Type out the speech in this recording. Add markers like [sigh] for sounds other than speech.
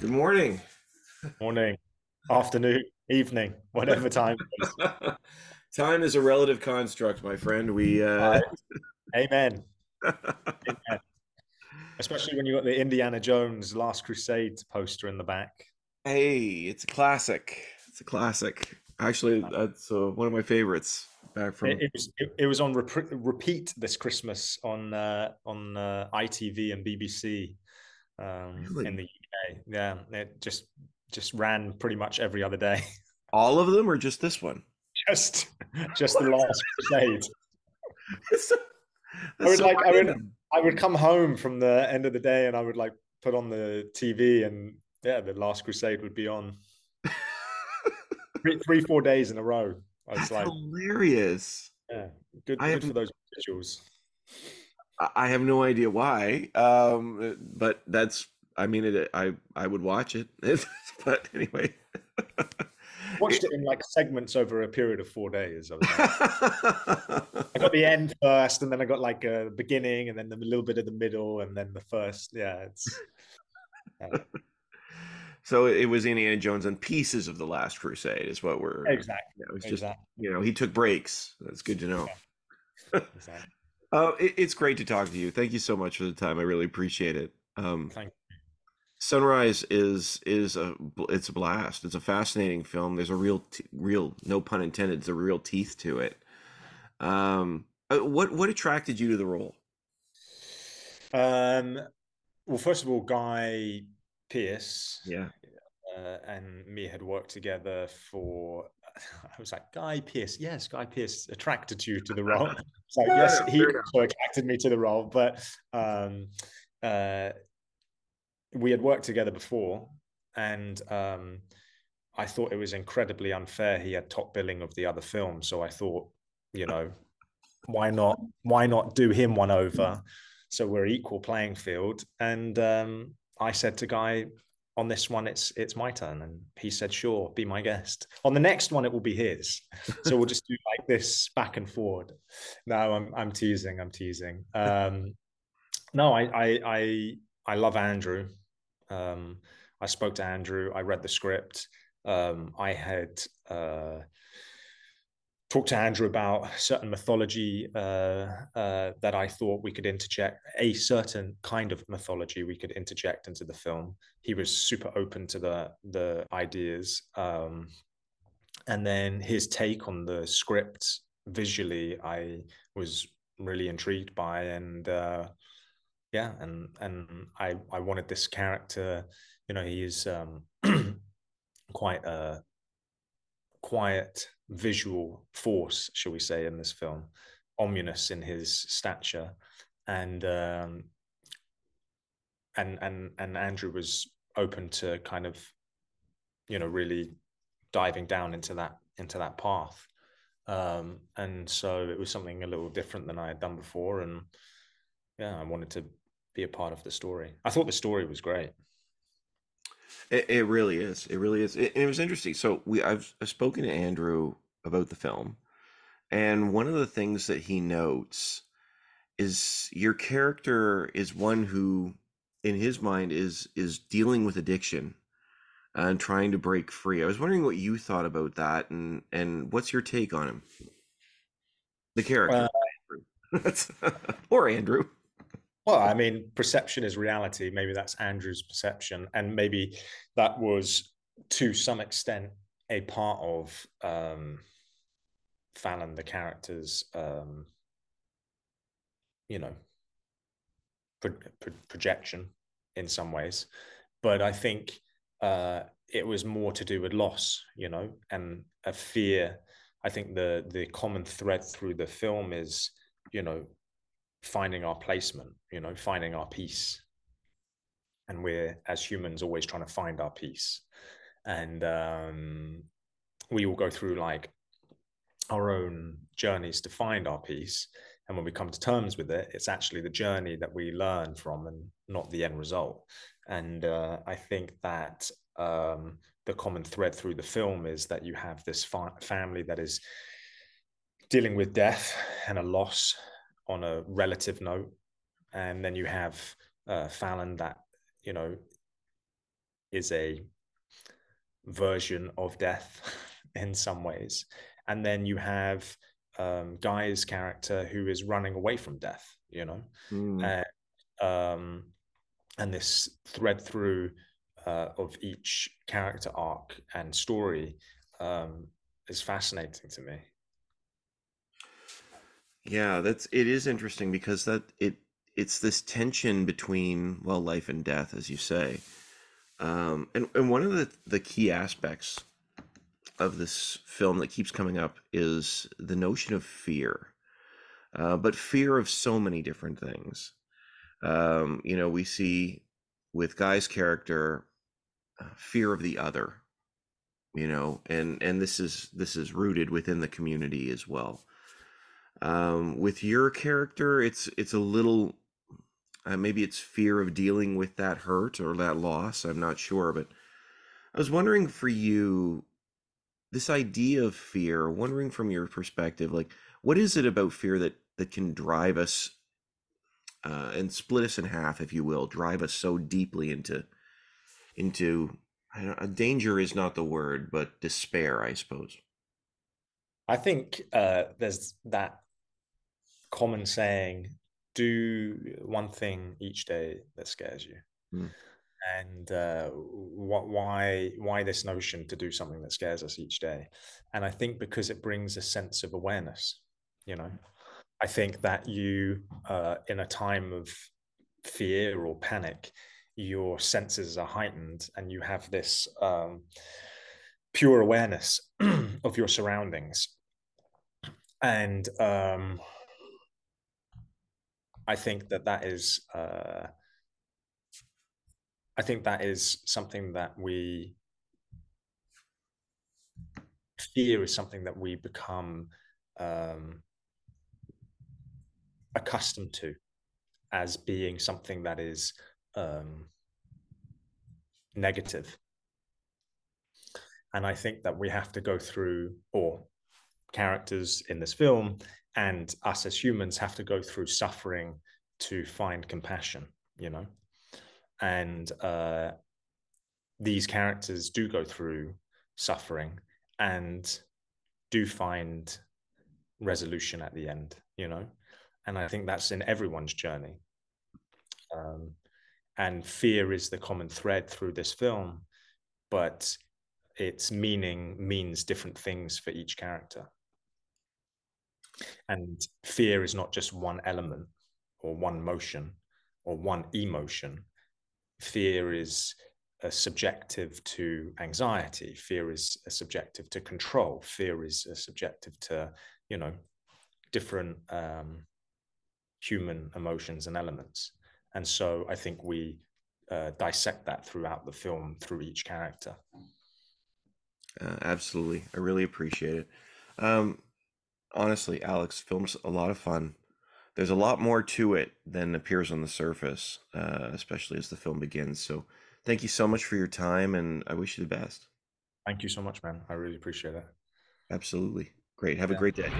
Good morning. Morning, afternoon, evening, whatever time is. [laughs] Time is a relative construct, my friend. We uh Uh, [laughs] amen. [laughs] Amen. Especially when you got the Indiana Jones Last Crusade poster in the back. hey, it's a classic. It's a classic. Actually, that's uh, one of my favorites. Back from It, it was it, it was on rep- repeat this Christmas on uh, on uh, ITV and BBC um, Really? in the UK. Yeah, it just just ran pretty much every other day. [laughs] all of them or just this one? just just the Last Crusade. So, I would so like- I would- I would come home from the end of the day and I would like put on the TV and yeah, the Last Crusade would be on [laughs] three, three four days in a row. I was That's like, hilarious. yeah, good, I good for those visuals. I I have no idea why, um, but that's. I mean, it, I I would watch it, [laughs] but anyway. Watched it in like segments over a period of four days. I, like, [laughs] I got the end first, and then I got like a beginning, and then the little bit of the middle, and then the first. Yeah, it's uh, so it was Indiana Jones and pieces of the Last Crusade is what we're. exactly, It was just exactly, you know he took breaks. That's good to know. [laughs] exactly. Uh, it, it's great to talk to you. Thank you so much for the time. I really appreciate it. Um, Thank Sunrise is is a it's a blast. It's a fascinating film. There's a real t- real no pun intended. There's a real teeth to it. Um, uh, what what attracted you to the role? Um, well, first of all, Guy Pearce. Yeah, uh, and me had worked together for. [laughs] I was like, Guy Pearce. yes, Guy Pearce attracted you to the role. [laughs] So Yeah, yes, he fair enough. also attracted me to the role, but um, uh, we had worked together before, and um, I thought it was incredibly unfair. He had top billing of the other film, so I thought, you know, why not? Why not do him one over? So we're equal playing field. And um, I said to Guy, on this one, it's it's my turn, and he said, "Sure, be my guest." On the next one, it will be his. [laughs] So we'll just do like this back and forward. No, I'm I'm teasing. I'm teasing. Um, no, I I I I love Andrew. Um, I spoke to Andrew. I read the script. Um, I had uh, talked to Andrew about certain mythology uh, uh, that I thought we could interject, a certain kind of mythology we could interject into the film. He was super open to the the ideas, um, and then his take on the script visually, I was really intrigued by, and uh, yeah, and and I I wanted this character. You know, he is um, [clears throat] quite a quiet visual force, shall we say, in this film, ominous in his stature, and um, and and and Andrew was open to kind of, you know, really diving down into that into that path, um, and so it was something a little different than I had done before, and yeah, I wanted to be a part of the story. I thought the story was great. it, it really is. It really is. It, it was interesting. So we I've, I've spoken to Andrew about the film, and one of the things that he notes is your character is one who, in his mind, is is dealing with addiction and trying to break free. I was wondering what you thought about that, and and what's your take on him, the character, [laughs] Andrew. or Andrew. Well, I mean, perception is reality. Maybe that's Andrew's perception, and maybe that was to some extent a part of um, Fallon, the character's, um, you know, pro- pro- projection in some ways. But I think uh, it was more to do with loss, you know, and a fear. I think the the common thread through the film is, you know, finding our placement, you know, finding our peace. And we're, as humans, always trying to find our peace. And um, we all go through like our own journeys to find our peace. And when we come to terms with it, it's actually the journey that we learn from and not the end result. And uh, I think that um, the common thread through the film is that you have this fa- family that is dealing with death and a loss on a relative note, and then you have uh, Fallon that you know is a version of death [laughs] in some ways. And then you have um, Guy's character who is running away from death, you know, mm. and, um, and this thread through uh, of each character arc and story um, is fascinating to me. Yeah, that's it is interesting because that it it's this tension between well life and death, as you say, um, and and one of the the key aspects of this film that keeps coming up is the notion of fear, uh, but fear of so many different things. Um, you know, we see with Guy's character uh, fear of the other, you know, and and this is this is rooted within the community as well. Um, with your character, it's it's a little uh, maybe it's fear of dealing with that hurt or that loss. I'm not sure, but I was wondering for you this idea of fear. Wondering from your perspective, like what is it about fear that that can drive us uh, and split us in half, if you will, drive us so deeply into into danger is not the word, but despair, I suppose. I think uh, there's that common saying do one thing each day that scares you. Mm. and uh, what, why why this notion to do something that scares us each day? And i think because it brings a sense of awareness you know? I think that you uh, in a time of fear or panic your senses are heightened and you have this um, pure awareness [clears throat] of your surroundings. And um, I think that that is uh, I think that is something that we fear is something that we become um, accustomed to as being something that is um, negative. And I think that we have to go through, or characters in this film and us as humans have to go through suffering to find compassion you know? And uh, these characters do go through suffering and do find resolution at the end you know? And i think that's in everyone's journey. Um, and fear is the common thread through this film but its meaning means different things for each character and fear is not just one element or one motion or one emotion. Fear is a subjective to anxiety. Fear is a subjective to control. Fear is a subjective to, you know, different um, human emotions and elements. And so I think we uh, dissect that throughout the film through each character. Uh, absolutely. I really appreciate it. Um, honestly, Alex, film's a lot of fun. There's a lot more to it than appears on the surface, uh, especially as the film begins. So, thank you so much for your time, and I wish you the best. Thank you so much, man. I really appreciate it. Absolutely. Great. Have yeah. a great day.